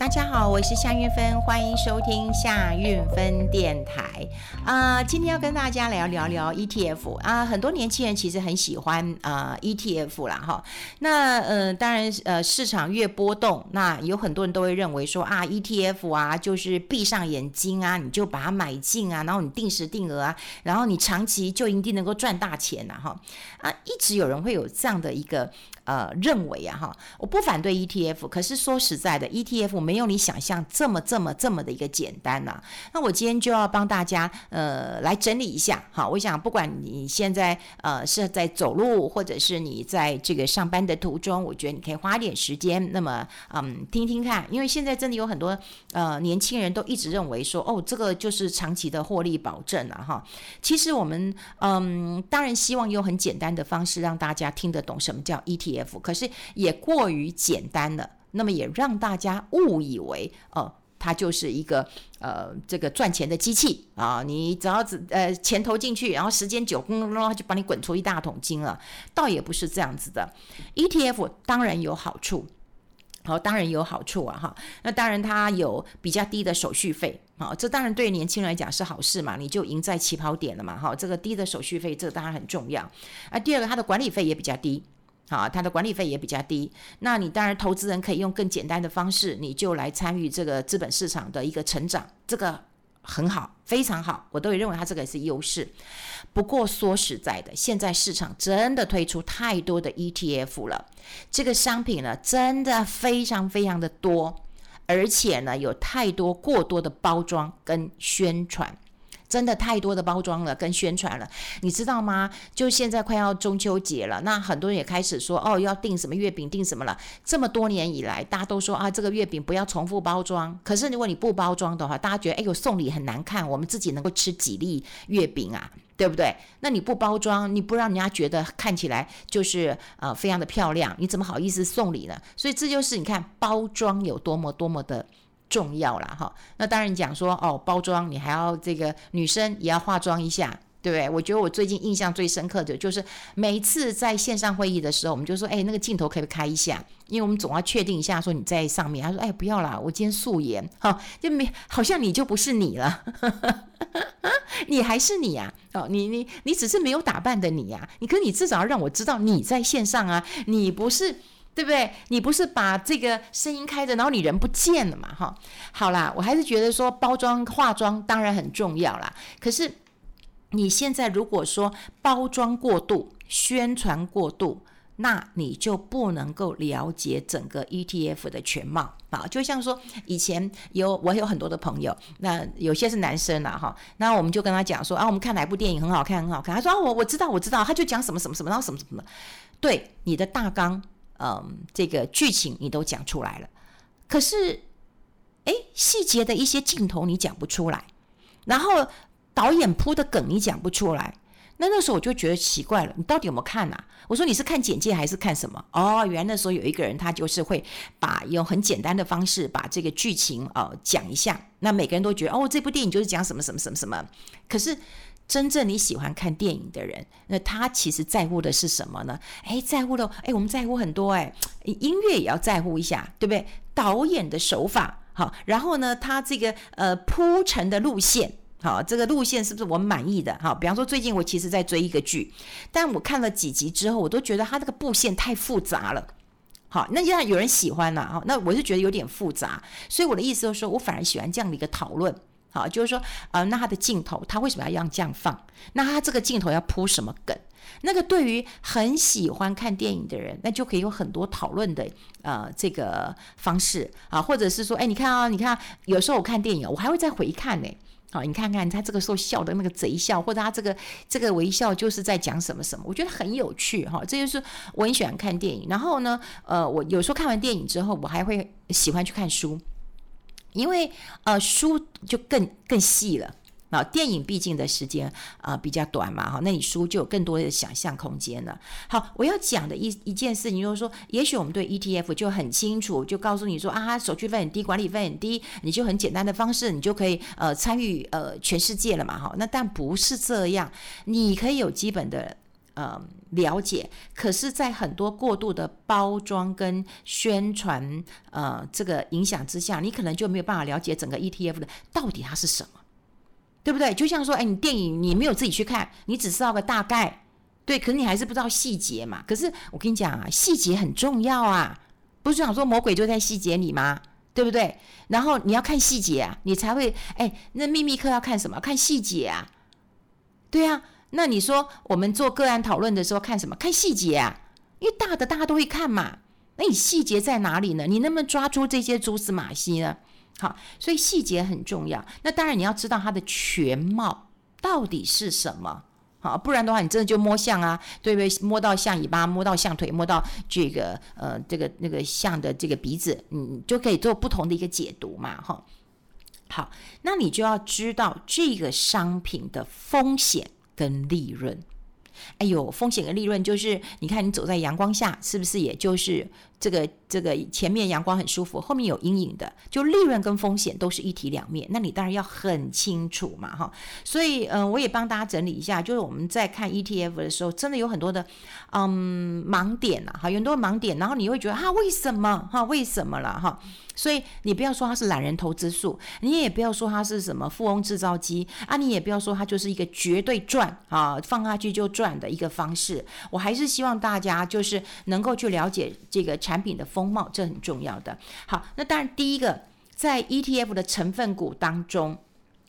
大家好，我是夏运芬，欢迎收听夏运芬电台。啊、今天要跟大家聊聊聊 ETF 啊，很多年轻人其实很喜欢啊、ETF 啦哈。那呃，当然呃，市场越波动，那有很多人都会认为说啊，ETF 啊，就是闭上眼睛啊，你就把它买进啊，然后你定时定额啊，然后你长期就一定能够赚大钱呐哈。啊，一直有人会有这样的一个。呃，认为啊，哈，我不反对 ETF，可是说实在的，ETF 没没有你想象这么这么这么的一个简单呐、那我今天就要帮大家呃来整理一下，哈，我想不管你现在呃是在走路，或者是你在这个上班的途中，我觉得你可以花点时间，那么嗯听听看，因为现在真的有很多呃年轻人都一直认为说，哦，这个就是长期的获利保证了、哈。其实我们嗯当然希望用很简单的方式让大家听得懂什么叫 ETF。可是也过于简单了，那么也让大家误以为哦，它就是一个呃这个赚钱的机器啊，你只要只呃钱投进去，然后时间久，嗯，就帮你滚出一大桶金了，倒也不是这样子的。ETF 当然有好处，好，当然有好处啊哈，那当然它有比较低的手续费，好，这当然对年轻人来讲是好事嘛，你就赢在起跑点了嘛，哈，这个低的手续费这当然很重要啊。第二个，它的管理费也比较低。好，它的管理费也比较低。那你当然，投资人可以用更简单的方式，你就来参与这个资本市场的一个成长，这个很好，非常好。我都会认为它这个也是优势。不过说实在的，现在市场真的推出太多的 ETF 了，这个商品呢，真的非常非常的多，而且呢，有太多过多的包装跟宣传。真的太多的包装了，跟宣传了，你知道吗？就现在快要中秋节了，那很多人也开始说哦，要订什么月饼，订什么了。这么多年以来，大家都说啊，这个月饼不要重复包装。可是如果你不包装的话，大家觉得哎呦，送礼很难看，我们自己能够吃几粒月饼啊，对不对？那你不包装，你不让人家觉得看起来就是呃非常的漂亮，你怎么好意思送礼呢？所以这就是你看包装有多么多么的。重要了哈，那当然讲说哦，包装你还要这个女生也要化妆一下，对不对？我觉得我最近印象最深刻的就是每一次在线上会议的时候，我们就说，哎，那个镜头可不可以开一下？因为我们总要确定一下说你在上面。他说，哎，不要啦，我今天素颜，哈，就没好像你就不是你了，你还是你呀？哦，你你你只是没有打扮的你呀，你可你至少要让我知道你在线上啊，你不是。对不对？你不是把这个声音开着，然后你人不见了嘛？哈，好啦，我还是觉得说包装化妆当然很重要啦。可是你现在如果说包装过度、宣传过度，那你就不能够了解整个 ETF 的全貌啊。就像说以前有我有很多的朋友，那有些是男生啦，哈，那我们就跟他讲说啊，我们看哪部电影很好看，很好看。他说啊，我我知道，我知道，他就讲什么什么什么，然后什么什么的。对，你的大纲。嗯，这个剧情你都讲出来了，可是，哎，细节的一些镜头你讲不出来，然后导演铺的梗你讲不出来，那那时候我就觉得奇怪了，你到底有没有看、啊？我说你是看简介还是看什么？哦，原来那时候有一个人他就是会把用很简单的方式把这个剧情呃讲一下，那每个人都觉得哦，这部电影就是讲什么什么什么什么，可是。真正你喜欢看电影的人，那他其实在乎的是什么呢？诶，在乎的，诶，我们在乎很多，诶，音乐也要在乎一下，对不对？导演的手法，好，然后呢，他这个呃铺陈的路线，好，这个路线是不是我满意的？好，比方说最近我其实在追一个剧，但我看了几集之后，我都觉得他这个布线太复杂了，好，那既然有人喜欢了，哈，那我是觉得有点复杂，所以我的意思就是说，我反而喜欢这样的一个讨论。好，就是说，呃，那他的镜头，他为什么要这样放？那他这个镜头要铺什么梗？那个对于很喜欢看电影的人，那就可以有很多讨论的，呃，这个方式啊，或者是说，哎，你看啊，你看，有时候我看电影，我还会再回看呢。好，你看看他这个时候笑的那个贼笑，或者他这个这个微笑就是在讲什么什么，我觉得很有趣哈。这就是我很喜欢看电影。然后呢，呃，我有时候看完电影之后，我还会喜欢去看书。因为呃书就更更细了啊，电影毕竟的时间啊、比较短嘛哈，那你书就有更多的想象空间了。好，我要讲的一一件事情就是说，也许我们对 ETF 就很清楚，就告诉你说啊，手续费很低，管理费很低，你就很简单的方式，你就可以呃参与呃全世界了嘛哈。那但不是这样，你可以有基本的呃了解，可是，在很多过度的包装跟宣传呃这个影响之下，你可能就没有办法了解整个 ETF 的到底它是什么，对不对？就像说，哎，你电影你没有自己去看，你只知道个大概，对，可是你还是不知道细节嘛。可是我跟你讲啊，细节很重要啊，不是想说魔鬼就在细节里吗？对不对？然后你要看细节啊，你才会哎，那秘密课要看什么？看细节啊，对啊。那你说我们做个案讨论的时候看什么？看细节啊，因为大的大家都会看嘛。那你细节在哪里呢？你能不能抓住这些蛛丝马迹呢？好，所以细节很重要。那当然你要知道它的全貌到底是什么，好，不然的话你真的就摸象啊，对不对？摸到象尾巴，摸到象腿，摸到这个呃这个那个象的这个鼻子，你就可以做不同的一个解读嘛，哈。好，那你就要知道这个商品的风险。跟利润，哎呦，风险跟利润就是，你看你走在阳光下，是不是也就是这个这个前面阳光很舒服，后面有阴影的，就利润跟风险都是一体两面，那你当然要很清楚嘛，哈。所以，嗯、我也帮大家整理一下，就是我们在看 ETF 的时候，真的有很多的嗯盲点呐，哈，有很多盲点，然后你会觉得啊，为什么哈？为什么了哈？所以你不要说它是懒人投资术，你也不要说它是什么富翁制造机啊，你也不要说它就是一个绝对赚啊，放下去就赚的一个方式。我还是希望大家就是能够去了解这个产品的风貌，这很重要的。好，那当然第一个在 ETF 的成分股当中，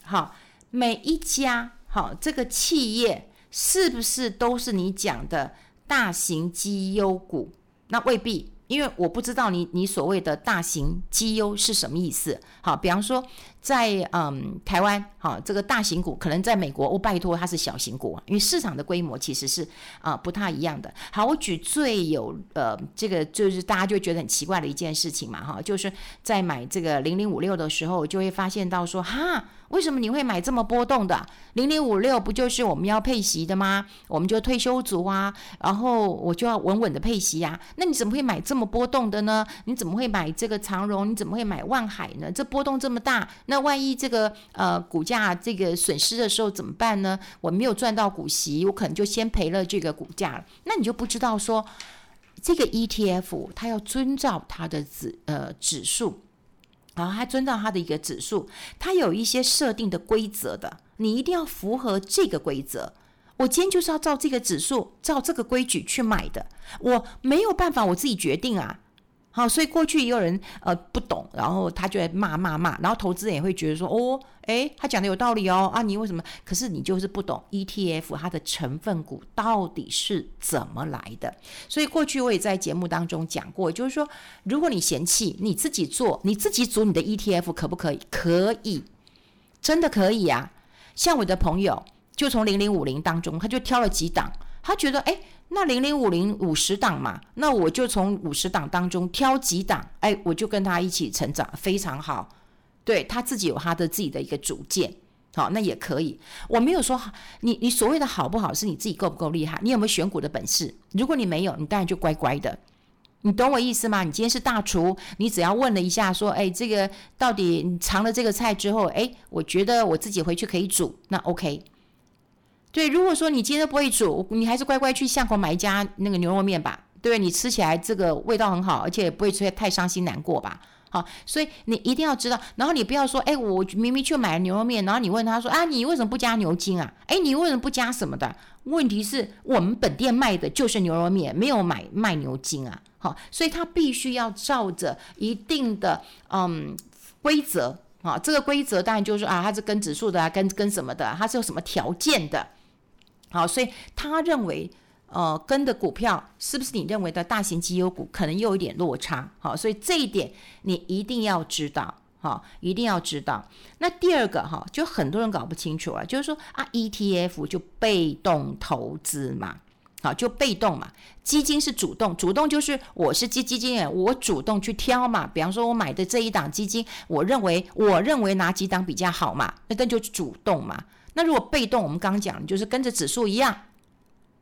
好，每一家好这个企业是不是都是你讲的大型绩优股？那未必。因为我不知道你你所谓的大型绩优是什么意思？好，比方说在嗯台湾，好这个大型股可能在美国，我拜托它是小型股，因为市场的规模其实是啊、不太一样的。好，我举最有呃这个就是大家就觉得很奇怪的一件事情嘛，哈，就是在买这个零零五六的时候，就会发现到说哈。为什么你会买这么波动的？零零五六不就是我们要配息的吗？我们就退休族啊，然后我就要稳稳的配息呀、那你怎么会买这么波动的呢？你怎么会买这个长荣？你怎么会买万海呢？这波动这么大，那万一这个呃股价这个损失的时候怎么办呢？我没有赚到股息，我可能就先赔了这个股价了。那你就不知道说这个 ETF 它要遵照它的指呃指数。然后它遵照它的一个指数，它有一些设定的规则的，你一定要符合这个规则。我今天就是要照这个指数，照这个规矩去买的，我没有办法我自己决定啊。好，所以过去也有人呃不懂，然后他就在骂骂骂，然后投资人也会觉得说哦，诶，他讲的有道理哦啊，你为什么？可是你就是不懂 ETF 它的成分股到底是怎么来的。所以过去我也在节目当中讲过，就是说，如果你嫌弃你自己做，你自己组你的 ETF 可不可以？可以，真的可以啊。像我的朋友就从零零五零当中，他就挑了几档，他觉得诶。那零零五零五十档嘛，那我就从五十档当中挑几档，哎，我就跟他一起成长，非常好。对，他自己有他的自己的一个主见，好，那也可以。我没有说你你所谓的好不好，是你自己够不够厉害，你有没有选股的本事？如果你没有，你当然就乖乖的。你懂我意思吗？你今天是大厨，你只要问了一下，说，哎，这个到底你尝了这个菜之后，哎，我觉得我自己回去可以煮，那 OK。对，如果说你今天都不会煮，你还是乖乖去巷口买一家那个牛肉面吧。对，你吃起来这个味道很好，而且也不会吃太伤心难过吧。好，所以你一定要知道，然后你不要说，哎，我明明去买了牛肉面，然后你问他说，啊，你为什么不加牛筋啊？哎，你为什么不加什么的？问题是我们本店卖的就是牛肉面，没有买卖牛筋啊。好，所以他必须要照着一定的嗯规则啊，这个规则当然就是啊，它是跟指数的啊，跟跟什么的，它是有什么条件的。好，所以他认为，呃，跟的股票是不是你认为的大型绩优股，可能又有一点落差。好，所以这一点你一定要知道，好，一定要知道。那第二个哈，就很多人搞不清楚了，就是说啊，ETF 就被动投资嘛，好，就被动嘛，基金是主动，主动就是我是基基金人，我主动去挑嘛。比方说，我买的这一档基金，我认为我认为哪几档比较好嘛，那那就主动嘛。那如果被动，我们刚讲就是跟着指数一样，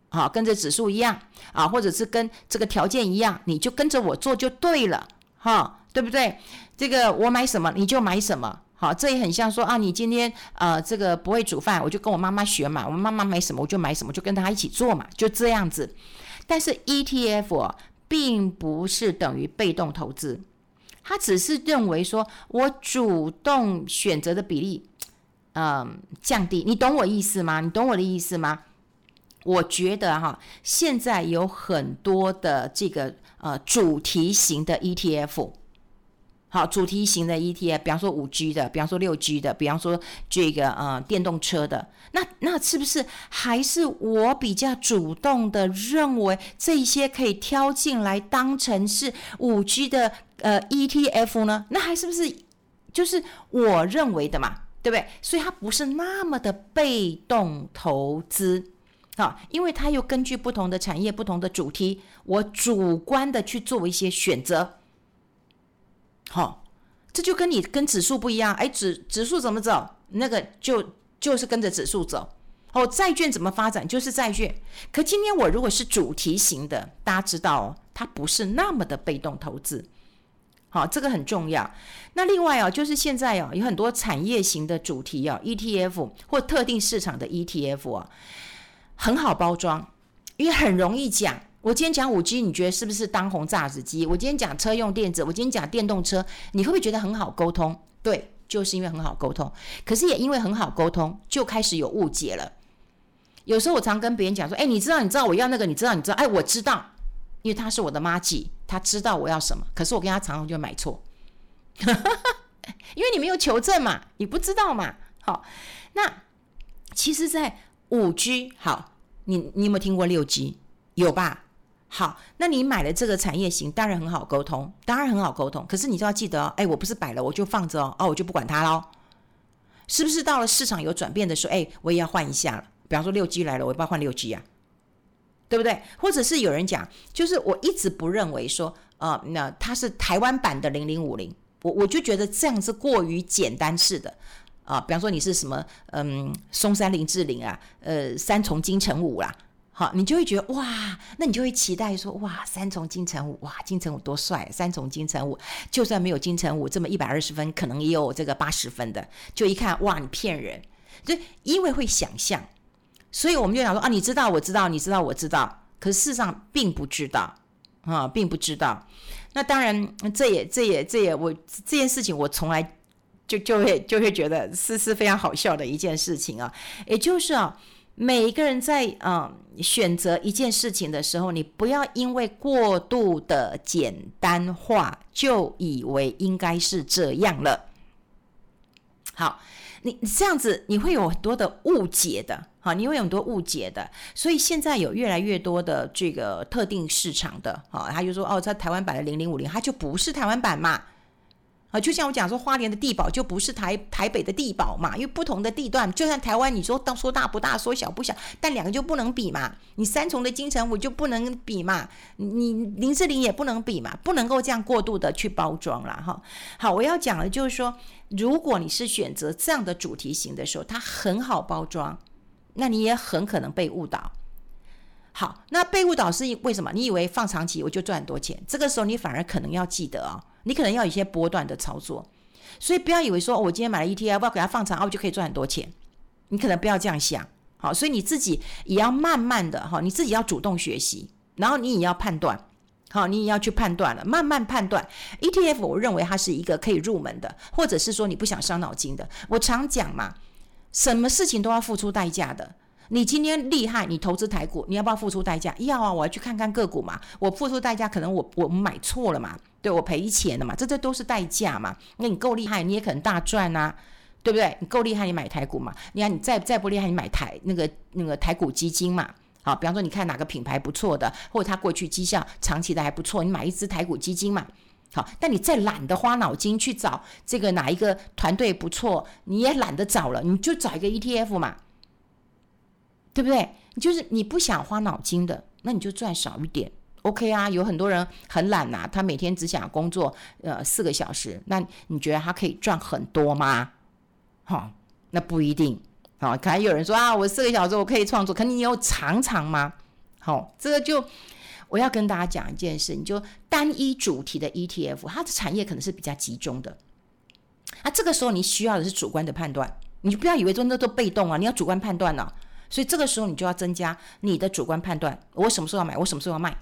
好，跟着指数一样啊，或者是跟这个条件一样，你就跟着我做就对了，哈，对不对？这个我买什么你就买什么，好，这也很像说啊，你今天呃这个不会煮饭，我就跟我妈妈学嘛，我妈妈买什么我就买什么，就跟她一起做嘛，就这样子。但是 ETF 并不是等于被动投资，他只是认为说我主动选择的比例，嗯、降低。你懂我意思吗？你懂我的意思吗？我觉得哈，现在有很多的这个呃主题型的 ETF。好，主题型的 ETF，比方说五 G 的，比方说六 G 的，比方说这个呃电动车的，那那是不是还是我比较主动的认为这些可以挑进来当成是五 G 的呃 ETF 呢？那还是不是就是我认为的嘛？对不对？所以它不是那么的被动投资啊，因为它又根据不同的产业、不同的主题，我主观的去做一些选择。好、这就跟你跟指数不一样。哎，指指数怎么走，那个就就是跟着指数走。哦，债券怎么发展，就是债券。可今天我如果是主题型的，大家知道哦，它不是那么的被动投资。好、这个很重要。那另外哦，就是现在哦，有很多产业型的主题哦，ETF 或特定市场的 ETF 哦，很好包装，因为很容易讲。我今天讲五 G，你觉得是不是当红炸子鸡？我今天讲车用电子，我今天讲电动车，你会不会觉得很好沟通？对，就是因为很好沟通。可是也因为很好沟通，就开始有误解了。有时候我常跟别人讲说：“哎，你知道，你知道我要那个，你知道，你知道，哎，我知道，因为他是我的妈吉，他知道我要什么。可是我跟他常常就买错，因为你没有求证嘛，你不知道嘛。好，那其实，在五 G，好，你你有没有听过六 G？有吧？好，那你买了这个产业型，当然很好沟通，当然很好沟通。可是你就要记得哦，哎，我不是摆了，我就放着哦，哦，我就不管它喽。是不是到了市场有转变的时候，哎，我也要换一下了？比方说六 G 来了，我要不要换六 G 啊？对不对？或者是有人讲，就是我一直不认为说，呃，那它是台湾版的零零五零，我我就觉得这样是过于简单式的啊、比方说你是什么，嗯，松山林志玲啊，呃，三重金城武啦。好，你就会觉得哇，那你就会期待说哇，三重金城武哇，金城武多帅！三重金城武，就算没有金城武这么一百二十分，可能也有这个八十分的。就一看哇，你骗人！就因为会想象，所以我们就想说啊，你知道，我知道，你知道，我知道，可事实上并不知道啊，并不知道。那当然，这也这也这也我这件事情，我从来就就会就会觉得是是非常好笑的一件事情啊，也就是啊。每一个人在嗯选择一件事情的时候，你不要因为过度的简单化，就以为应该是这样了。好，你这样子你会有很多的误解的，好，你会有很多误解的。所以现在有越来越多的这个特定市场的，好，他就说哦，在台湾版的零零五零，它就不是台湾版嘛。啊，就像我讲说，花莲的地保就不是台台北的地保嘛，因为不同的地段，就算台湾你说到说大不大，说小不小，但两个就不能比嘛。你三重的金城武就不能比嘛，你林志玲也不能比嘛，不能够这样过度的去包装了哈。好，我要讲的就是说，如果你是选择这样的主题型的时候，它很好包装，那你也很可能被误导。好，那被误导是为什么？你以为放长期我就赚很多钱，这个时候你反而可能要记得哦。你可能要有一些波段的操作，所以不要以为说，我今天买了 ETF，我要给它放长，我就可以赚很多钱。你可能不要这样想，好，所以你自己也要慢慢的哈，你自己要主动学习，然后你也要判断，好，你也要去判断了，慢慢判断。ETF 我认为它是一个可以入门的，或者是说你不想伤脑筋的。我常讲嘛，什么事情都要付出代价的。你今天厉害，你投资台股，你要不要付出代价？要啊，我要去看看个股嘛。我付出代价，可能我我买错了嘛，对我赔钱了嘛，这这都是代价嘛。那你够厉害，你也可能大赚啊，对不对？你够厉害，你买台股嘛。你看你再再不厉害，你买台那个那个台股基金嘛。好，比方说你看哪个品牌不错的，或者他过去绩效长期的还不错，你买一支台股基金嘛。好，但你再懒得花脑筋去找这个哪一个团队不错，你也懒得找了，你就找一个 ETF 嘛。对不对？就是你不想花脑筋的，那你就赚少一点，OK 啊？有很多人很懒呐，他每天只想工作呃四个小时，那你觉得他可以赚很多吗？好、那不一定。好、可能有人说啊，我四个小时我可以创作，可你有常常吗？好、哦，这个就我要跟大家讲一件事，你就单一主题的 ETF，它的产业可能是比较集中的。啊，这个时候你需要的是主观的判断，你就不要以为说那都被动啊，你要主观判断呢、啊。所以这个时候你就要增加你的主观判断，我什么时候要买，我什么时候要卖，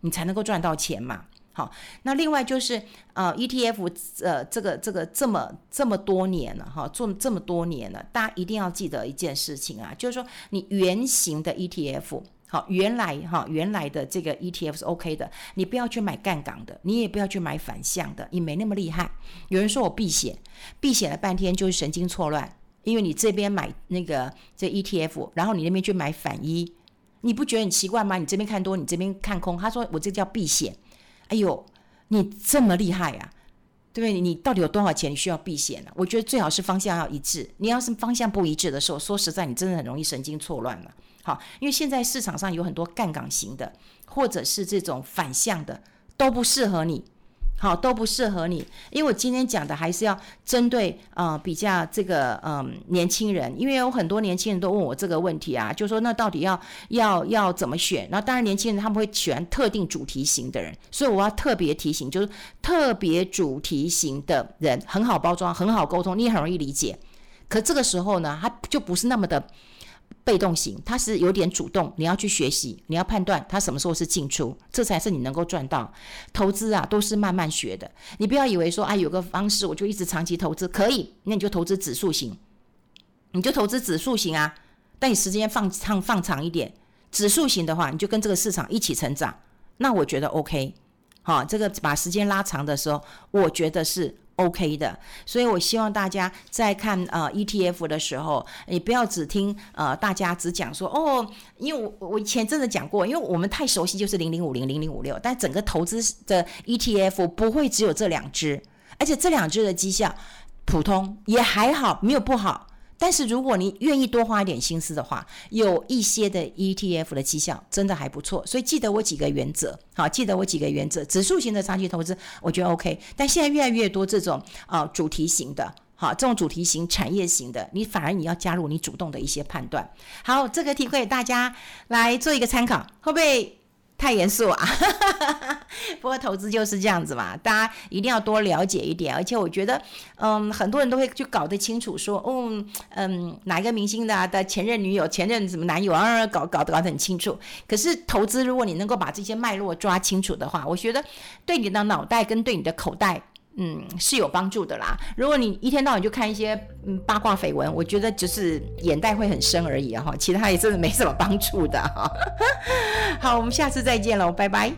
你才能够赚到钱嘛。好，那另外就是呃 ETF 呃这个这个这么这么多年了哈，做这么多年了，大家一定要记得一件事情啊，就是说你原型的 ETF 好，原来哈原来的这个 ETF 是 OK 的，你不要去买杠杆的，你也不要去买反向的，你没那么厉害。有人说我避险，避险了半天就是神经错乱。因为你这边买那个这 ETF，然后你那边去买反一，你不觉得很奇怪吗？你这边看多，你这边看空。他说我这叫避险。哎呦，你这么厉害啊，对不对？你到底有多少钱？你需要避险呢？我觉得最好是方向要一致。你要是方向不一致的时候，说实在，你真的很容易神经错乱了。好，因为现在市场上有很多杠杆型的，或者是这种反向的，都不适合你。好，都不适合你，因为我今天讲的还是要针对呃比较这个嗯、年轻人，因为有很多年轻人都问我这个问题啊，就说那到底要要要怎么选？那当然年轻人他们会选特定主题型的人，所以我要特别提醒，就是特别主题型的人很好包装，很好沟通，你也很容易理解。可这个时候呢，他就不是那么的。被动型，它是有点主动，你要去学习，你要判断它什么时候是进出，这才是你能够赚到。投资啊，都是慢慢学的。你不要以为说，哎，有个方式我就一直长期投资，可以，那你就投资指数型，你就投资指数型啊。但你时间放长放长一点，指数型的话，你就跟这个市场一起成长，那我觉得 OK。好，这个把时间拉长的时候，我觉得是。OK 的，所以我希望大家在看呃 ETF 的时候，你不要只听呃大家只讲说哦，因为我我以前真的讲过，因为我们太熟悉就是零零五零零零五六，但整个投资的 ETF 不会只有这两只，而且这两只的绩效普通也还好，没有不好。但是如果你愿意多花一点心思的话，有一些的 ETF 的绩效真的还不错，所以记得我几个原则，好，记得我几个原则。指数型的长期投资我觉得 OK，但现在越来越多这种啊、主题型的，好，这种主题型产业型的，你反而你要加入你主动的一些判断。好，这个题会给大家来做一个参考，会不会？太严肃啊，不过投资就是这样子嘛，大家一定要多了解一点。而且我觉得，嗯，很多人都会去搞得清楚，说，哦嗯，哪一个明星的的前任女友、前任什么男友啊，搞搞得搞得很清楚。可是投资，如果你能够把这些脉络抓清楚的话，我觉得对你的脑袋跟对你的口袋。嗯，是有帮助的啦。如果你一天到晚就看一些嗯八卦绯闻，我觉得只是眼袋会很深而已哈，其他也真的没什么帮助的哈。好，我们下次再见喽，拜拜。